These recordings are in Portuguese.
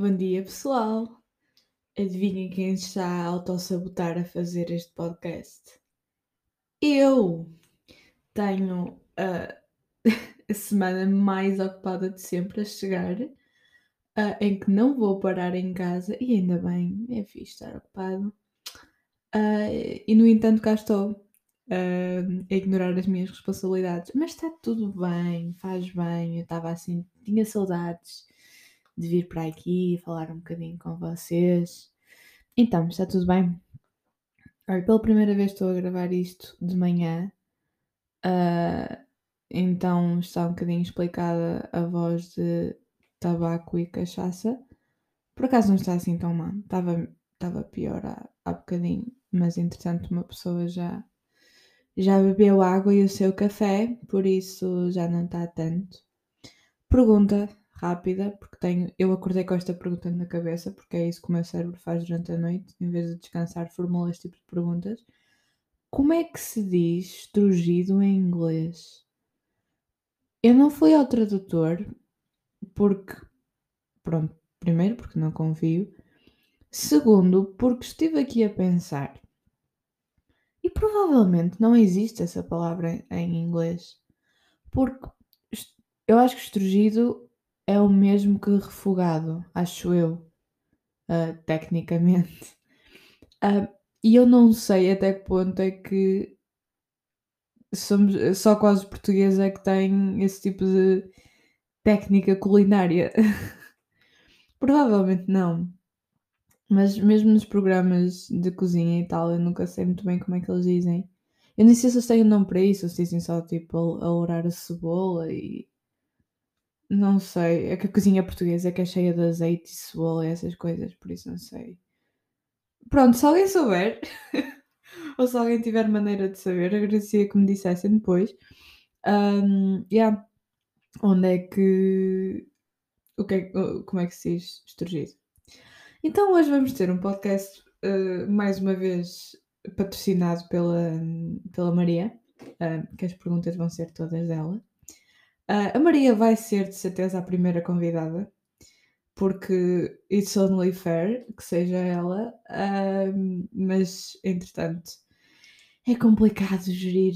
Bom dia, pessoal. Adivinhem quem está a autossabotar a fazer este podcast? Eu tenho a, a semana mais ocupada de sempre a chegar, ah, em que não vou parar em casa, e ainda bem, é fixe estar ocupado. Ah, e no entanto, cá estou a ignorar as minhas responsabilidades, mas está tudo bem, faz bem. Eu estava assim, tinha saudades de vir para aqui e falar um bocadinho com vocês. Então, está tudo bem? Olha, pela primeira vez estou a gravar isto de manhã, ah, então está um bocadinho explicada a voz de tabaco e cachaça. Por acaso não está assim tão mal, estava, estava pior há, há bocadinho, mas entretanto uma pessoa já, já bebeu água e o seu café, por isso já não está tanto. Pergunta rápida, porque tenho, eu acordei com esta pergunta na cabeça, porque é isso que o meu cérebro faz durante a noite, em vez de descansar, formula este tipo de perguntas. Como é que se diz estrugido em inglês? Eu não fui ao tradutor porque, pronto, primeiro porque não confio, segundo porque estive aqui a pensar e provavelmente não existe essa palavra em inglês, porque eu acho que estrugido é o mesmo que refogado, acho eu, uh, tecnicamente. Uh, e eu não sei até que ponto é que somos só quase portugueses é que tem esse tipo de técnica culinária. Provavelmente não. Mas mesmo nos programas de cozinha e tal, eu nunca sei muito bem como é que eles dizem. Eu nem sei se eles têm um nome para isso, se dizem só tipo a, a ourar a cebola e não sei, é que a cozinha portuguesa é que é cheia de azeite e cebola e essas coisas, por isso não sei. Pronto, se alguém souber, ou se alguém tiver maneira de saber, agradecia que me dissessem depois. Um, yeah. Onde é que. O que é, como é que se diz estrugido? Então hoje vamos ter um podcast, uh, mais uma vez, patrocinado pela, pela Maria, uh, que as perguntas vão ser todas dela. Uh, a Maria vai ser de certeza a primeira convidada, porque it's only fair que seja ela, uh, mas entretanto é complicado gerir,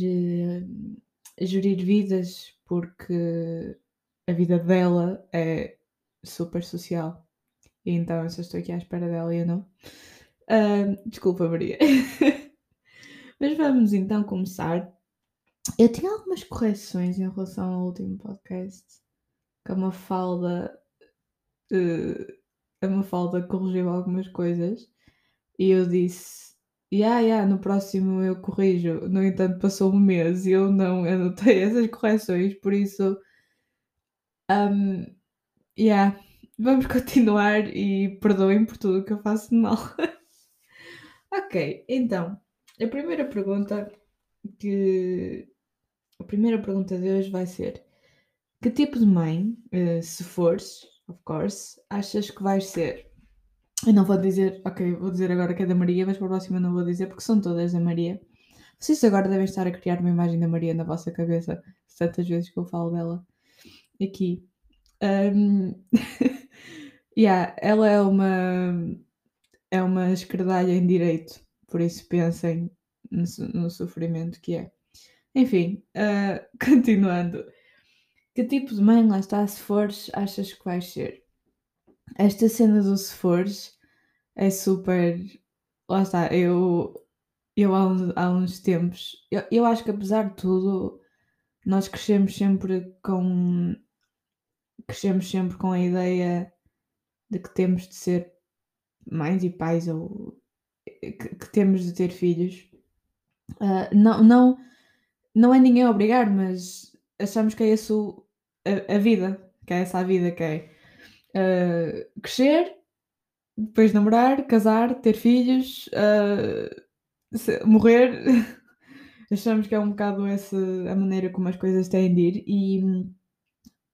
uh, gerir vidas porque a vida dela é super social. E então eu só estou aqui à espera dela e eu não. desculpa, Maria. mas vamos então começar eu tinha algumas correções em relação ao último podcast. Que a Mafalda. Uh, a Mafalda corrigiu algumas coisas. E eu disse. Yeah, yeah, no próximo eu corrijo. No entanto, passou um mês e eu não anotei essas correções, por isso. Um, yeah, vamos continuar e perdoem por tudo que eu faço de mal. ok, então, a primeira pergunta que a primeira pergunta de hoje vai ser: Que tipo de mãe, uh, se fores, of course, achas que vais ser? Eu não vou dizer, ok, vou dizer agora que é da Maria, mas para a próxima não vou dizer porque são todas da Maria. Vocês agora devem estar a criar uma imagem da Maria na vossa cabeça, tantas vezes que eu falo dela aqui. Um... yeah, ela é uma é uma esquerdalha em direito, por isso pensem no, no sofrimento que é. Enfim, uh, continuando. Que tipo de mãe lá está, se fores, achas que vais ser? Esta cena do se fores é super. Lá está, eu, eu há, uns, há uns tempos, eu, eu acho que apesar de tudo, nós crescemos sempre com. Crescemos sempre com a ideia de que temos de ser mães e pais ou que, que temos de ter filhos. Uh, não, não, não é ninguém a obrigar, mas achamos que é isso a, a vida, que é essa a vida, que é uh, crescer, depois namorar, casar, ter filhos, uh, se, morrer. achamos que é um bocado essa a maneira como as coisas têm de ir e,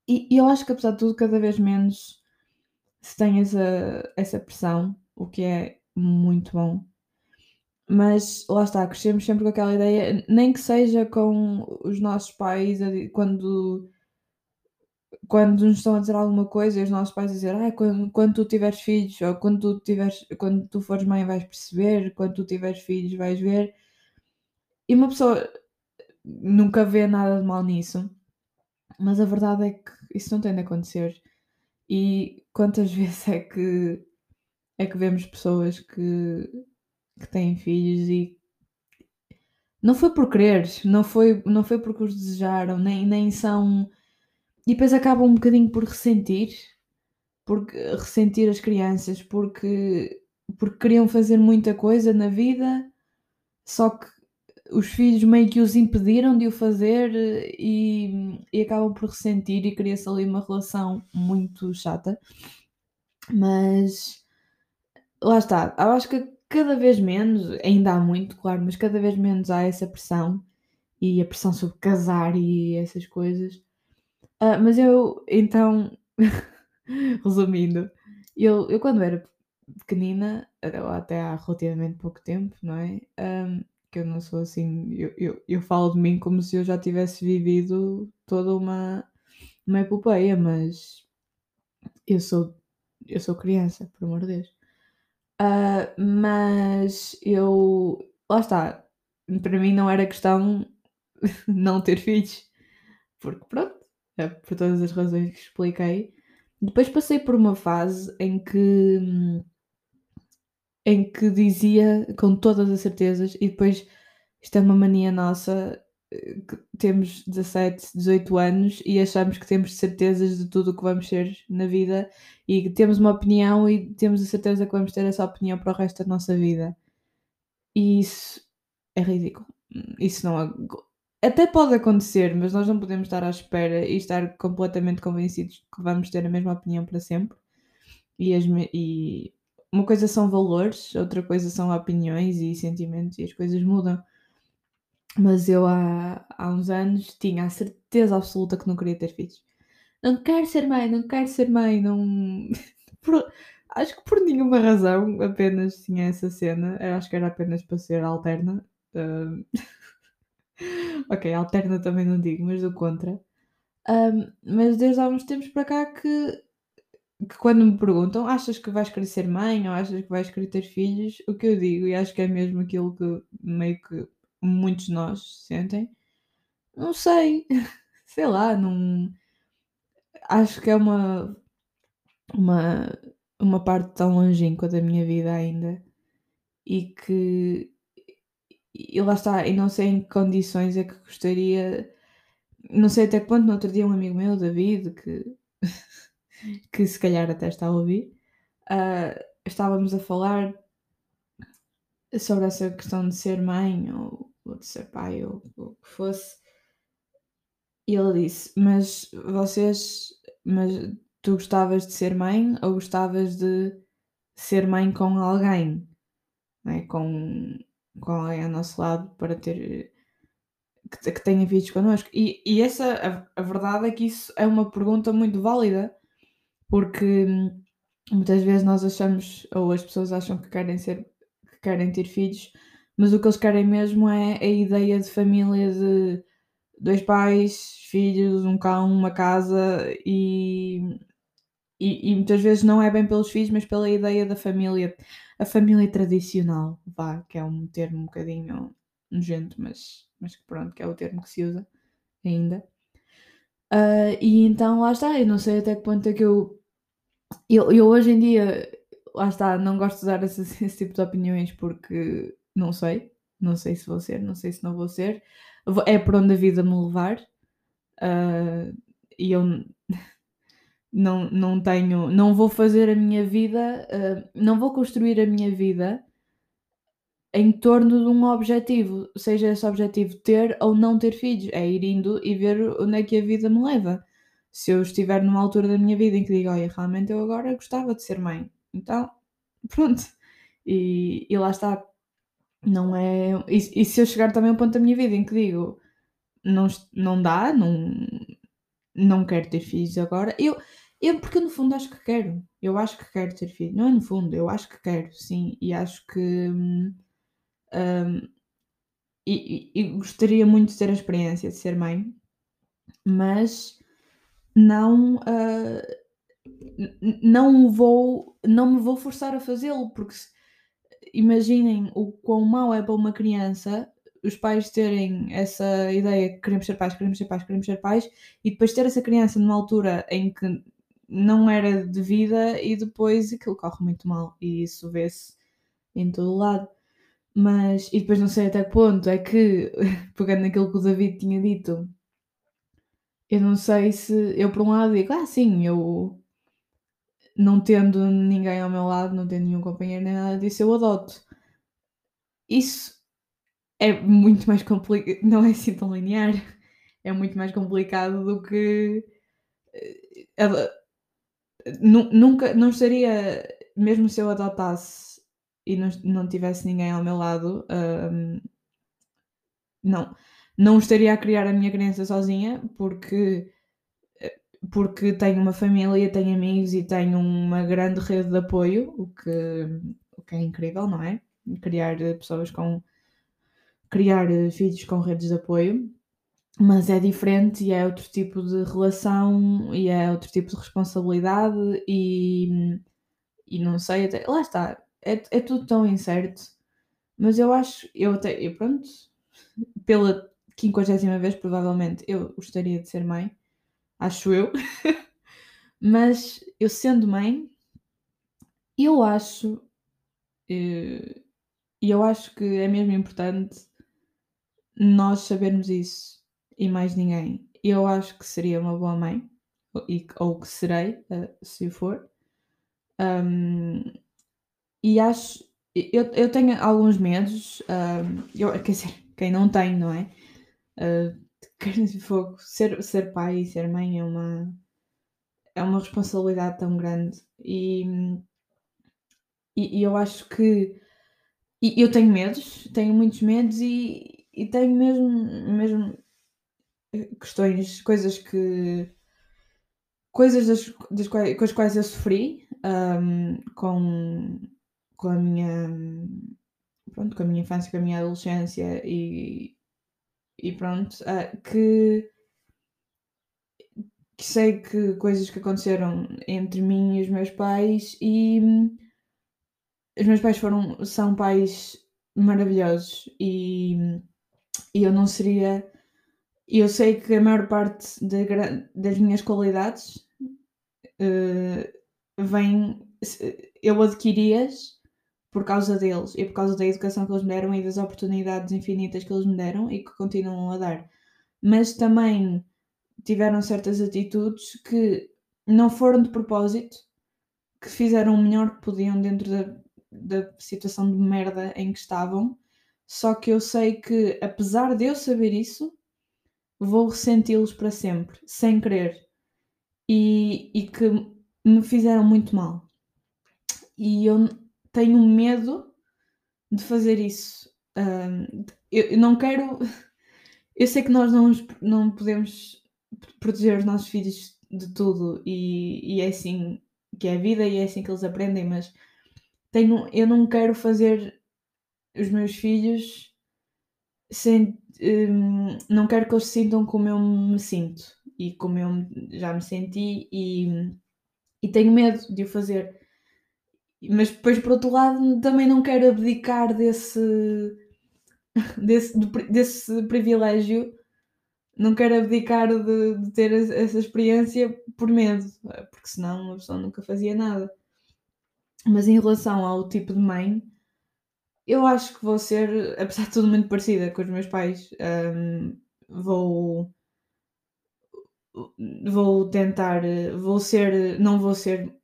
e, e eu acho que apesar de tudo cada vez menos se tem essa, essa pressão, o que é muito bom. Mas lá está, crescemos sempre com aquela ideia, nem que seja com os nossos pais, quando, quando nos estão a dizer alguma coisa e os nossos pais dizer, ah, quando, quando tu tiveres filhos, ou quando tu, tiveres, quando tu fores mãe vais perceber, quando tu tiveres filhos vais ver. E uma pessoa nunca vê nada de mal nisso, mas a verdade é que isso não tem de acontecer. E quantas vezes é que é que vemos pessoas que, que têm filhos e não foi por querer, não foi, não foi porque os desejaram, nem, nem são. E depois acabam um bocadinho por ressentir, porque ressentir as crianças, porque, porque queriam fazer muita coisa na vida, só que os filhos meio que os impediram de o fazer e, e acabam por ressentir e cria-se ali uma relação muito chata. Mas lá está, eu acho que cada vez menos, ainda há muito, claro, mas cada vez menos há essa pressão e a pressão sobre casar e essas coisas. Uh, mas eu, então, resumindo, eu, eu quando era pequenina, até há relativamente pouco tempo, não é? Um, que eu não sou assim, eu, eu, eu falo de mim como se eu já tivesse vivido toda uma, uma epopeia, mas eu sou, eu sou criança, por amor de Deus. Uh, mas eu. Lá está. Para mim não era questão não ter filhos. Porque pronto, é por todas as razões que expliquei. Depois passei por uma fase em que. em que dizia com todas as certezas, e depois isto é uma mania nossa, temos 17, 18 anos e achamos que temos certezas de tudo o que vamos ser na vida e temos uma opinião e temos a certeza que vamos ter essa opinião para o resto da nossa vida. E isso é ridículo. Isso não. Até pode acontecer, mas nós não podemos estar à espera e estar completamente convencidos que vamos ter a mesma opinião para sempre. E, as, e uma coisa são valores, outra coisa são opiniões e sentimentos, e as coisas mudam. Mas eu há, há uns anos tinha a certeza absoluta que não queria ter filhos. Não quero ser mãe, não quero ser mãe, não. Por, acho que por nenhuma razão apenas tinha essa cena. Eu acho que era apenas para ser alterna. Uh... ok, alterna também não digo, mas do contra. Um, mas desde há uns tempos para cá que, que quando me perguntam achas que vais querer ser mãe ou achas que vais querer ter filhos, o que eu digo, e acho que é mesmo aquilo que meio que muitos de nós sentem. Não sei, sei lá, não. Acho que é uma, uma, uma parte tão longínqua da minha vida ainda e que. E lá está, e não sei em que condições é que gostaria. Não sei até que ponto, no outro dia, um amigo meu, David, que, que se calhar até está a ouvir, uh, estávamos a falar sobre essa questão de ser mãe ou ou de ser pai ou o que fosse. E ele disse: Mas vocês, mas tu gostavas de ser mãe ou gostavas de ser mãe com alguém? É? Com, com alguém ao nosso lado para ter. que, que tenha filhos connosco. E, e essa, a, a verdade é que isso é uma pergunta muito válida, porque muitas vezes nós achamos, ou as pessoas acham que querem ser, que querem ter filhos mas o que eles querem mesmo é a ideia de família de dois pais, filhos, um cão, uma casa e, e, e, muitas vezes não é bem pelos filhos, mas pela ideia da família, a família tradicional, vá, que é um termo um bocadinho nojento, mas, mas pronto, que é o termo que se usa ainda. Uh, e então lá está, eu não sei até que ponto é que eu, eu, eu hoje em dia, lá está, não gosto de dar esse, esse tipo de opiniões porque não sei, não sei se vou ser, não sei se não vou ser. É por onde a vida me levar. Uh, e eu não, não tenho, não vou fazer a minha vida, uh, não vou construir a minha vida em torno de um objetivo, seja esse objetivo ter ou não ter filhos, é ir indo e ver onde é que a vida me leva. Se eu estiver numa altura da minha vida em que digo, olha, realmente eu agora gostava de ser mãe, então pronto. E, e lá está, não é. E, e, se eu chegar também ao ponto da minha vida em que digo não, não dá, não, não quero ter filhos agora, eu, eu, porque no fundo acho que quero, eu acho que quero ter filhos, não é no fundo, eu acho que quero, sim, e acho que. Um, e, e, gostaria muito de ter a experiência de ser mãe, mas não, uh, não vou, não me vou forçar a fazê-lo, porque se, imaginem o quão mau é para uma criança os pais terem essa ideia que queremos ser pais, queremos ser pais, queremos ser pais, e depois ter essa criança numa altura em que não era devida e depois aquilo corre muito mal e isso vê-se em todo lado. Mas, e depois não sei até que ponto é que, pegando naquilo que o David tinha dito, eu não sei se eu por um lado digo, ah sim, eu não tendo ninguém ao meu lado, não tendo nenhum companheiro nem nada disso, eu adoto. Isso é muito mais complicado, não é assim tão linear, é muito mais complicado do que uh, nunca, não estaria, mesmo se eu adotasse e não, não tivesse ninguém ao meu lado, uh, não, não estaria a criar a minha criança sozinha, porque porque tenho uma família, tenho amigos e tenho uma grande rede de apoio, o que, o que é incrível, não é? Criar pessoas com criar filhos com redes de apoio, mas é diferente e é outro tipo de relação e é outro tipo de responsabilidade e, e não sei, até, lá está, é, é tudo tão incerto, mas eu acho, eu até, eu pronto, pela quinquagésima vez provavelmente eu gostaria de ser mãe, acho eu, mas eu sendo mãe, eu acho, eh, e eu acho que é mesmo importante nós sabermos isso e mais ninguém. Eu acho que seria uma boa mãe, ou que serei, uh, se for. Um, e acho. Eu, eu tenho alguns medos, um, eu, quer dizer, quem não tem, não é? Uh, fogo, ser, ser pai e ser mãe é uma, é uma responsabilidade tão grande e, e, e eu acho que e eu tenho medos, tenho muitos medos e, e tenho mesmo, mesmo eh, questões, coisas que. coisas das, das quais, com as quais eu sofri um, com, com a minha. pronto, com a minha infância, com a minha adolescência e, e pronto, uh, que, que sei que coisas que aconteceram entre mim e os meus pais e os meus pais foram, são pais maravilhosos e e eu não seria. Eu sei que a maior parte de, das minhas qualidades uh, vem. Eu adquiri-as por causa deles e por causa da educação que eles me deram e das oportunidades infinitas que eles me deram e que continuam a dar. Mas também tiveram certas atitudes que não foram de propósito, que fizeram o melhor que podiam dentro da, da situação de merda em que estavam só que eu sei que, apesar de eu saber isso, vou ressenti-los para sempre, sem querer. E, e que me fizeram muito mal. E eu tenho medo de fazer isso. Eu, eu, não quero. Eu sei que nós não, não podemos proteger os nossos filhos de tudo, e, e é assim que é a vida e é assim que eles aprendem, mas tenho, eu não quero fazer os meus filhos sem, um, não quero que eles se sintam como eu me sinto e como eu já me senti e, e tenho medo de o fazer. Mas depois, por outro lado, também não quero abdicar desse, desse, desse privilégio, não quero abdicar de, de ter essa experiência por medo, porque senão a pessoa nunca fazia nada. Mas em relação ao tipo de mãe, eu acho que vou ser, apesar de tudo, muito parecida com os meus pais. Um, vou. Vou tentar. Vou ser. Não vou ser.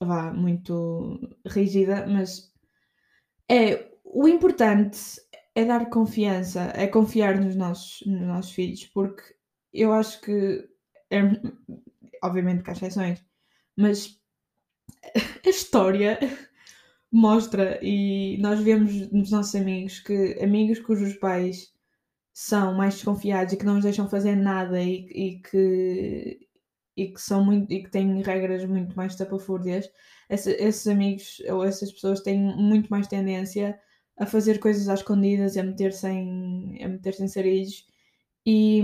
Vá, muito rígida, mas. É. O importante é dar confiança, é confiar nos nossos, nos nossos filhos, porque eu acho que. É, obviamente que há exceções, mas a história mostra e nós vemos nos nossos amigos que amigos cujos pais são mais desconfiados e que não nos deixam fazer nada e, e que e que são muito e que têm regras muito mais tapafúrdias, esse, esses amigos ou essas pessoas têm muito mais tendência a fazer coisas às escondidas a meter-se em, a meter-se em sarilhos e,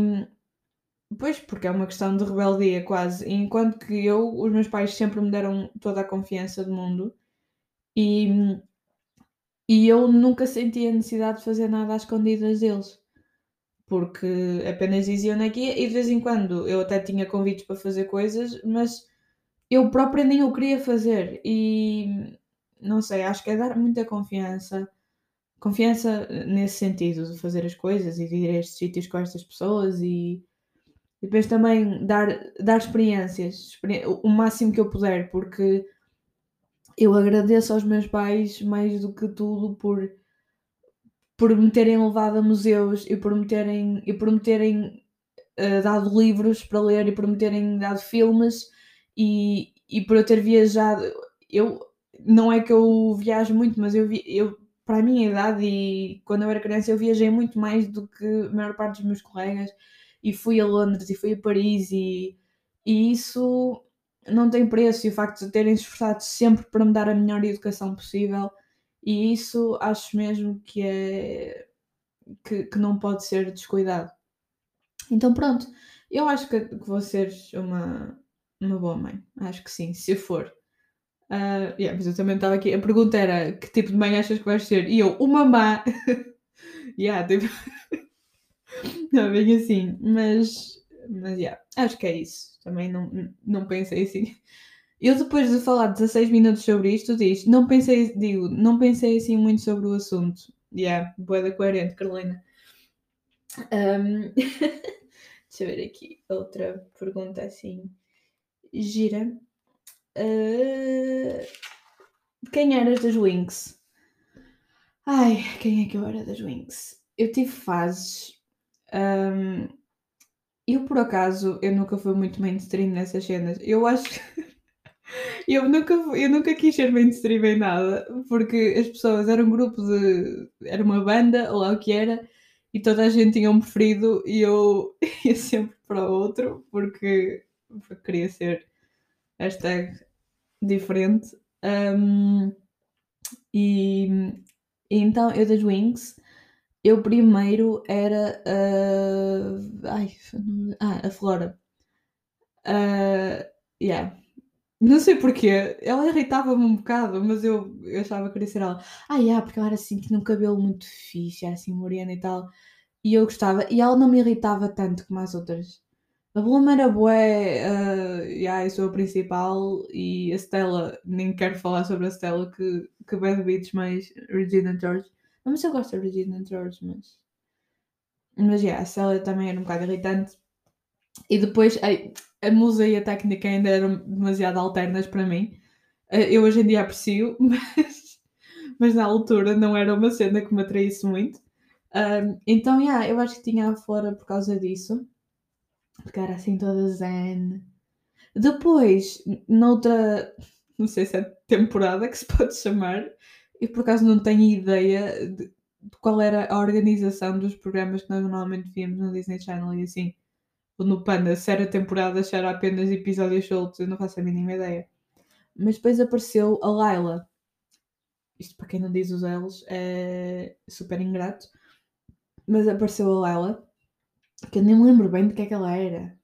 Pois, porque é uma questão de rebeldia quase. Enquanto que eu, os meus pais sempre me deram toda a confiança do mundo e, e eu nunca senti a necessidade de fazer nada às escondidas deles. Porque apenas diziam aqui e de vez em quando eu até tinha convites para fazer coisas, mas eu própria nem o queria fazer. E não sei, acho que é dar muita confiança. Confiança nesse sentido, de fazer as coisas e de ir a estes sítios com estas pessoas e depois também dar, dar experiências, o máximo que eu puder, porque eu agradeço aos meus pais mais do que tudo por, por me terem levado a museus e por me terem, e por me terem uh, dado livros para ler e por me terem dado filmes e, e por eu ter viajado. Eu, não é que eu viajo muito, mas eu, vi, eu para a minha idade e quando eu era criança eu viajei muito mais do que a maior parte dos meus colegas e fui a Londres e fui a Paris e, e isso não tem preço e o facto de terem esforçado sempre para me dar a melhor educação possível e isso acho mesmo que é que, que não pode ser descuidado. Então pronto, eu acho que, que vou ser uma, uma boa mãe. Acho que sim, se for. Uh, yeah, mas eu também estava aqui. A pergunta era que tipo de mãe achas que vais ser? E eu, uma má. yeah, tipo. não, bem assim. Mas, mas yeah, acho que é isso. Também não, não pensei assim. Eu depois de falar 16 minutos sobre isto, diz, não pensei, digo, não pensei assim muito sobre o assunto. Yeah, boa da coerente, Carolina. Um, deixa eu ver aqui outra pergunta assim gira. Uh, quem eras das Wings? Ai, quem é que eu era das Wings? Eu tive fases. Um, eu, por acaso, eu nunca fui muito mainstream nessas cenas. Eu acho. eu, nunca, eu nunca quis ser mainstream em nada, porque as pessoas eram um grupo de. Era uma banda, ou lá o que era, e toda a gente tinha um preferido e eu ia sempre para outro, porque, porque queria ser hashtag diferente. Um, e, e, então eu das Wings, eu primeiro era uh, ai, ah, a Flora. Uh, yeah. Não sei porquê, ela irritava-me um bocado, mas eu, eu achava que queria ser ela. Ah, yeah, porque ela era assim, tinha um cabelo muito fixe, era assim morena e tal. E eu gostava, e ela não me irritava tanto como as outras. A Bloom era bué, uh, yeah, eu sou a principal e a Stella, nem quero falar sobre a Stella, que, que bad bitch mais Regina George. Não, mas eu gosto da Regina George, mas... Mas, yeah, a Stella também era um bocado irritante. E depois, a, a musa e a técnica ainda eram demasiado alternas para mim. Uh, eu hoje em dia aprecio, mas, mas na altura não era uma cena que me atraísse muito. Um, então, yeah, eu acho que tinha a Flora por causa disso era assim toda zen. Depois, noutra, não sei se é temporada que se pode chamar, e por acaso não tenho ideia de, qual era a organização dos programas que nós normalmente víamos no Disney Channel e assim, no Panda, se era temporada, se era apenas episódios soltos, eu não faço a mínima ideia. Mas depois apareceu a Laila. Isto para quem não diz os L's é super ingrato. Mas apareceu a Laila que eu nem me lembro bem de que é que ela era.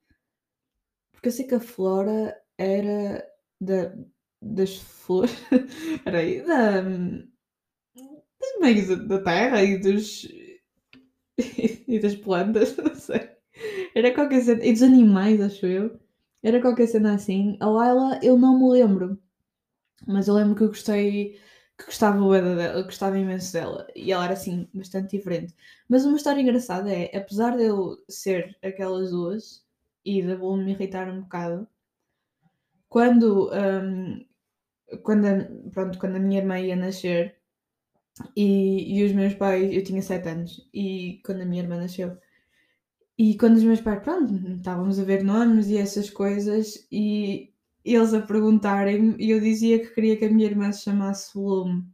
Porque eu sei que a Flora era da, das flores. Peraí, da. dos meios da terra e dos. e das plantas, não sei. Era qualquer cena. E dos animais, acho eu. Era qualquer cena assim. A Laila eu não me lembro. Mas eu lembro que eu gostei que gostava, dela, gostava imenso dela e ela era assim bastante diferente. Mas uma história engraçada é, apesar de eu ser aquelas duas e da Bloom me irritar um bocado, quando, um, quando, a, pronto, quando a minha irmã ia nascer e, e os meus pais, eu tinha 7 anos, e quando a minha irmã nasceu, e quando os meus pais, pronto, estávamos a ver nomes e essas coisas, e eles a perguntarem-me e eu dizia que queria que a minha irmã se chamasse Bloom.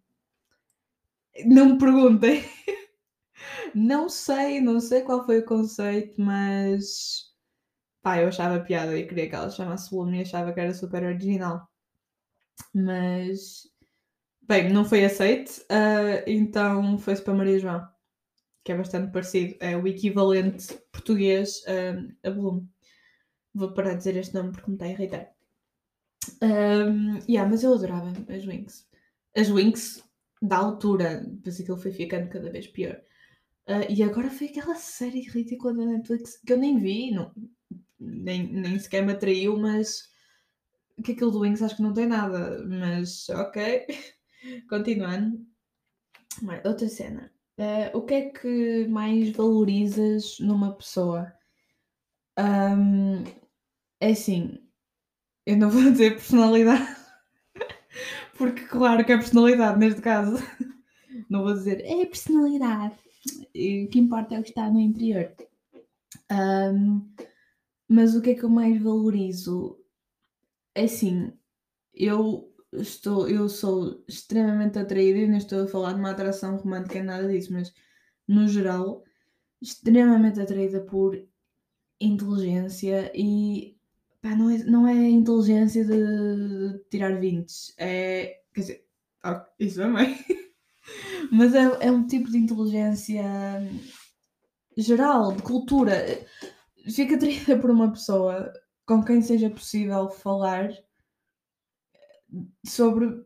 Não me perguntem. não sei, não sei qual foi o conceito, mas pá, eu achava piada e queria que ela se chamasse Bloom e achava que era super original. Mas bem, não foi aceito, uh, então foi-se para Maria João, que é bastante parecido, é o equivalente português uh, a Bloom. Vou parar de dizer este nome porque me está a irritar. Um, yeah, mas eu adorava as Winx. As Winx da altura, depois aquilo foi ficando cada vez pior. Uh, e agora foi aquela série ridícula da Netflix que eu nem vi, não, nem, nem sequer me atraiu, mas que aquilo do Wings acho que não tem nada. Mas ok, continuando. Outra cena. Uh, o que é que mais valorizas numa pessoa? Um, é assim, eu não vou dizer personalidade, porque claro que é personalidade neste caso. Não vou dizer é personalidade. O que importa é o que está no interior. Um, mas o que é que eu mais valorizo? É assim, eu estou, eu sou extremamente atraída, e não estou a falar de uma atração romântica, nada disso, mas no geral, extremamente atraída por inteligência e pá, não, é, não é inteligência de, tirar 20, é quer dizer, isso é bem, mas é, é um tipo de inteligência geral, de cultura. Fico atraída por uma pessoa com quem seja possível falar sobre.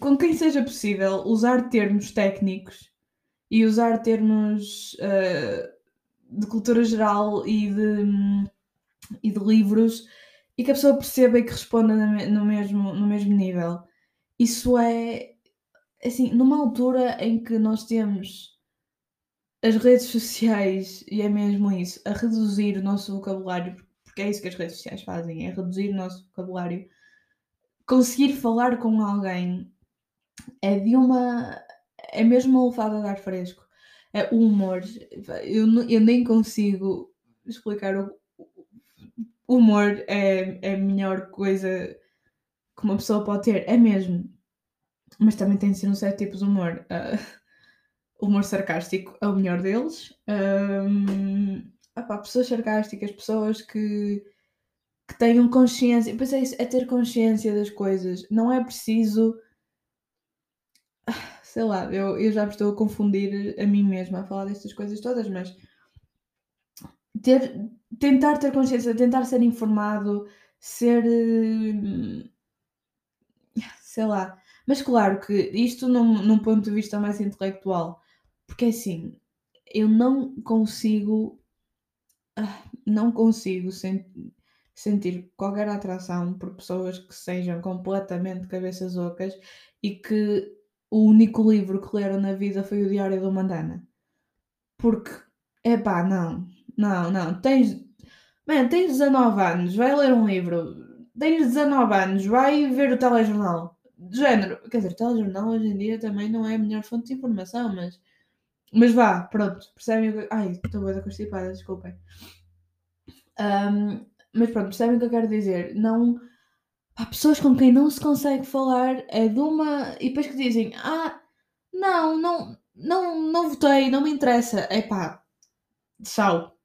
com quem seja possível usar termos técnicos e usar termos uh, de cultura geral e de, e de livros e que a pessoa perceba e que responda no mesmo, no mesmo nível. Isso é assim, numa altura em que nós temos as redes sociais, e é mesmo isso, a reduzir o nosso vocabulário, porque é isso que as redes sociais fazem, é reduzir o nosso vocabulário. Conseguir falar com alguém é de uma. é mesmo uma levada de ar fresco. É o humor. Eu, eu nem consigo explicar o. Humor é, é a melhor coisa que uma pessoa pode ter, é mesmo. Mas também tem de ser um certo tipo de humor. Uh, humor sarcástico é o melhor deles. Um, opá, pessoas sarcásticas, pessoas que, que tenham consciência. Pois é isso, é ter consciência das coisas. Não é preciso. Sei lá, eu, eu já me estou a confundir a mim mesma a falar destas coisas todas, mas ter, tentar ter consciência, tentar ser informado, ser. Hum, sei lá. Mas claro que isto num, num ponto de vista mais intelectual, porque assim, eu não consigo. Ah, não consigo sen sentir qualquer atração por pessoas que sejam completamente cabeças ocas e que o único livro que leram na vida foi o Diário do Mandana. Porque, epá, não, não, não, tens, man, tens 19 anos, vai ler um livro, tens 19 anos, vai ver o telejornal. De género, quer dizer, o telejornal hoje em dia também não é a melhor fonte de informação, mas mas vá, pronto, percebem o que. Ai, estou boa constipada, desculpem. Um, mas pronto, percebem o que eu quero dizer? Não. Há pessoas com quem não se consegue falar, é de uma. E depois que dizem, ah, não, não, não, não votei, não me interessa. É pá, tchau.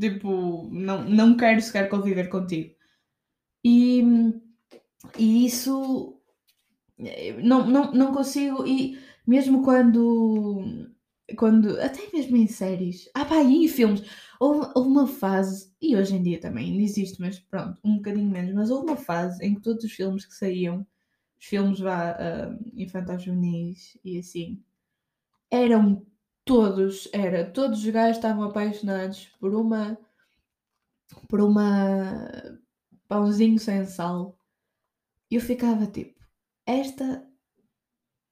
Tipo, não, não quero sequer conviver contigo. E, e isso. Não, não, não consigo. E mesmo quando quando, até mesmo em séries, ah pá, e em filmes, houve, houve uma fase, e hoje em dia também ainda existe, mas pronto, um bocadinho menos, mas houve uma fase em que todos os filmes que saíam, os filmes vá, uh, infantis juvenis e assim, eram todos, era, todos os gajos estavam apaixonados por uma, por uma pãozinho sem sal, eu ficava tipo, esta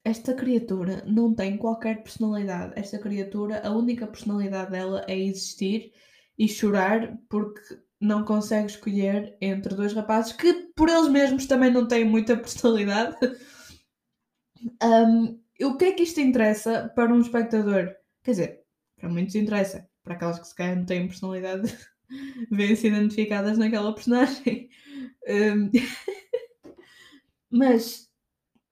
esta criatura não tem qualquer personalidade. Esta criatura, a única personalidade dela é existir e chorar porque não consegue escolher entre dois rapazes que por eles mesmos também não têm muita personalidade. um, o que é que isto interessa para um espectador? Quer dizer, para muitos interessa. Para aquelas que se calhar não têm personalidade, vêem-se identificadas naquela personagem. Um, mas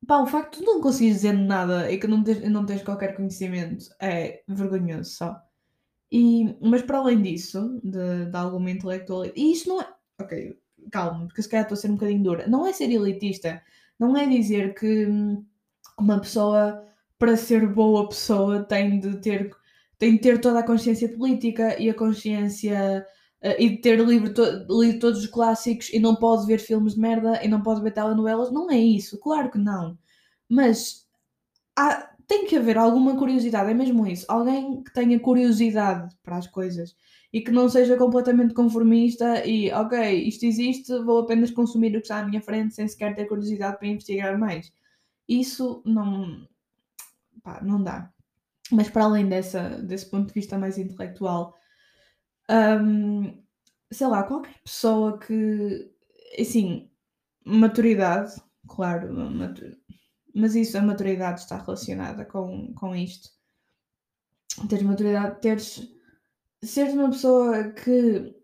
Pá, o facto de não conseguires dizer nada e que não tens, não tens qualquer conhecimento é vergonhoso só. E, mas para além disso, de, de alguma intelectualidade, e isto não é. Ok, calma, porque se calhar estou a ser um bocadinho dura. Não é ser elitista, não é dizer que hum, uma pessoa, para ser boa pessoa, tem de ter, tem de ter toda a consciência política e a consciência uh, e de ter lido, to lido todos os clássicos e não pode ver filmes de merda e não pode ver telenovelas. Não é isso, claro que não. Mas há, tem que haver alguma curiosidade, é mesmo isso. Alguém que tenha curiosidade para as coisas e que não seja completamente conformista e, ok, isto existe, vou apenas consumir o que está à minha frente sem sequer ter curiosidade para investigar mais. Isso não. Pá, não dá. Mas para além dessa, desse ponto de vista mais intelectual, hum, sei lá, qualquer pessoa que. Assim, maturidade, claro, mas isso, a maturidade está relacionada com, com isto. Teres maturidade, teres. Seres uma pessoa que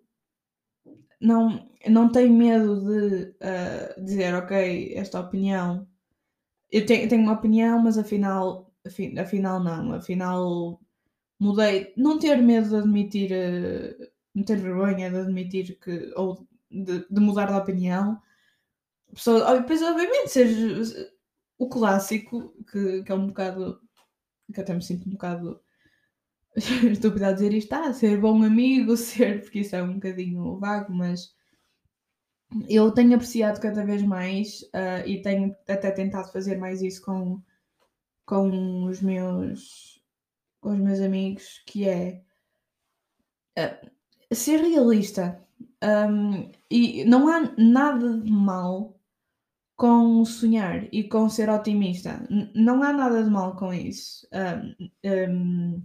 não, não tem medo de uh, dizer, ok, esta opinião. Eu tenho, tenho uma opinião, mas afinal, afinal não. Afinal mudei. Não ter medo de admitir. Não ter vergonha de admitir que. ou de, de mudar de opinião. Pessoa, depois, obviamente, seres o clássico, que, que é um bocado. que até me sinto um bocado estúpida a dizer isto, ah, ser bom amigo, ser, porque isso é um bocadinho vago, mas eu tenho apreciado cada vez mais uh, e tenho até tentado fazer mais isso com, com os meus com os meus amigos, que é uh, ser realista. Um, e não há nada de mal com sonhar e com ser otimista. N não há nada de mal com isso. Um, um,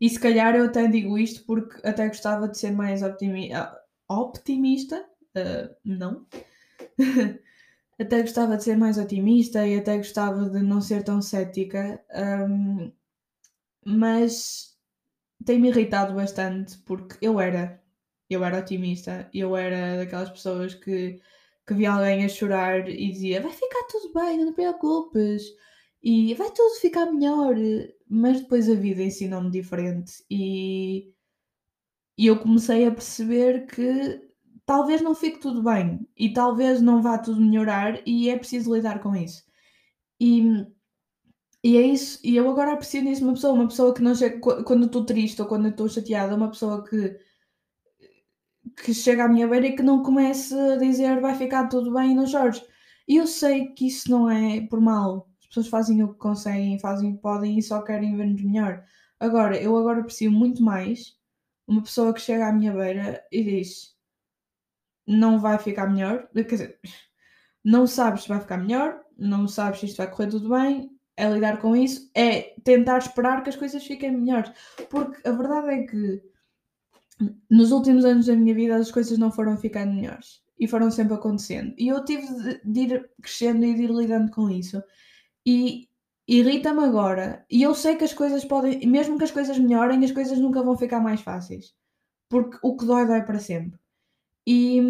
e se calhar eu até digo isto porque até gostava de ser mais optimi optimista. Uh, não. até gostava de ser mais otimista e até gostava de não ser tão cética. Um, mas tem-me irritado bastante porque eu era. Eu era otimista, eu era daquelas pessoas que que via alguém a chorar e dizia vai ficar tudo bem, não te preocupes e vai tudo ficar melhor, mas depois a vida ensinou-me diferente e, e eu comecei a perceber que talvez não fique tudo bem e talvez não vá tudo melhorar e é preciso lidar com isso. E, e é isso, e eu agora aprecio nisso uma pessoa, uma pessoa que não chega, quando estou triste ou quando estou chateada, uma pessoa que que chega à minha beira e que não comece a dizer vai ficar tudo bem não chores. E eu sei que isso não é por mal. As pessoas fazem o que conseguem, fazem o que podem e só querem ver-nos melhor. Agora, eu agora aprecio muito mais uma pessoa que chega à minha beira e diz não vai ficar melhor, quer dizer, não sabes se vai ficar melhor, não sabes se isto vai correr tudo bem, é lidar com isso, é tentar esperar que as coisas fiquem melhores. Porque a verdade é que nos últimos anos da minha vida as coisas não foram ficando melhores e foram sempre acontecendo. E eu tive de, de ir crescendo e de ir lidando com isso. E irrita-me agora. E eu sei que as coisas podem, mesmo que as coisas melhorem, as coisas nunca vão ficar mais fáceis. Porque o que dói, dói para sempre. E,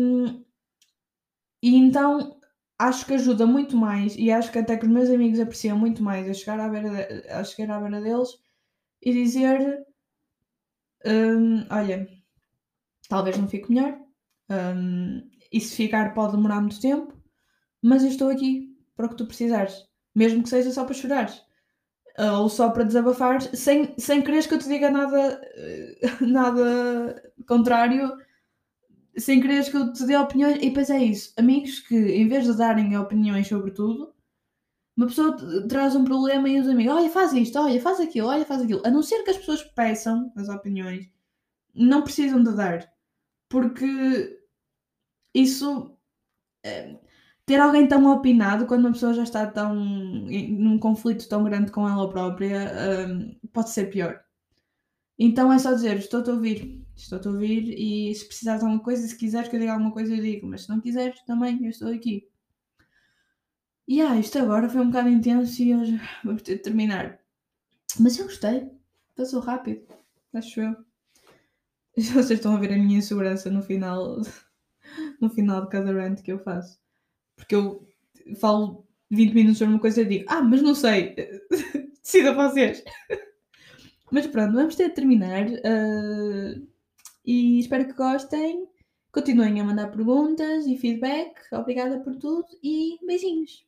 e então acho que ajuda muito mais e acho que até que os meus amigos apreciam muito mais a chegar à beira, de, a chegar à beira deles e dizer hum, olha, talvez não fique melhor. Um, e se ficar pode demorar muito tempo, mas eu estou aqui para o que tu precisares, mesmo que seja só para chorar uh, ou só para desabafar, sem, sem quereres que eu te diga nada, uh, nada contrário, sem quereres que eu te dê opiniões. E depois é isso, amigos que em vez de darem opiniões sobre tudo, uma pessoa traz um problema e os amigos, olha, faz isto, olha, faz aquilo, olha, faz aquilo. A não ser que as pessoas peçam as opiniões, não precisam de dar porque isso. É, ter alguém tão opinado quando uma pessoa já está tão num conflito tão grande com ela própria um, pode ser pior. Então é só dizer, estou-te a ouvir, estou-te a ouvir e se precisares de alguma coisa, se quiseres que eu diga alguma coisa, eu digo, mas se não quiseres, também eu estou aqui. E ah, isto agora foi um bocado intenso e hoje vamos ter de terminar. Mas eu gostei, passou rápido, acho eu. Vocês estão a ver a minha insegurança no final, no final de cada rant que eu faço. Porque eu falo 20 minutos sobre uma coisa e digo, ah, mas não sei, decida vocês. mas pronto, vamos ter de terminar. Uh, e espero que gostem. Continuem a mandar perguntas e feedback. Obrigada por tudo e beijinhos.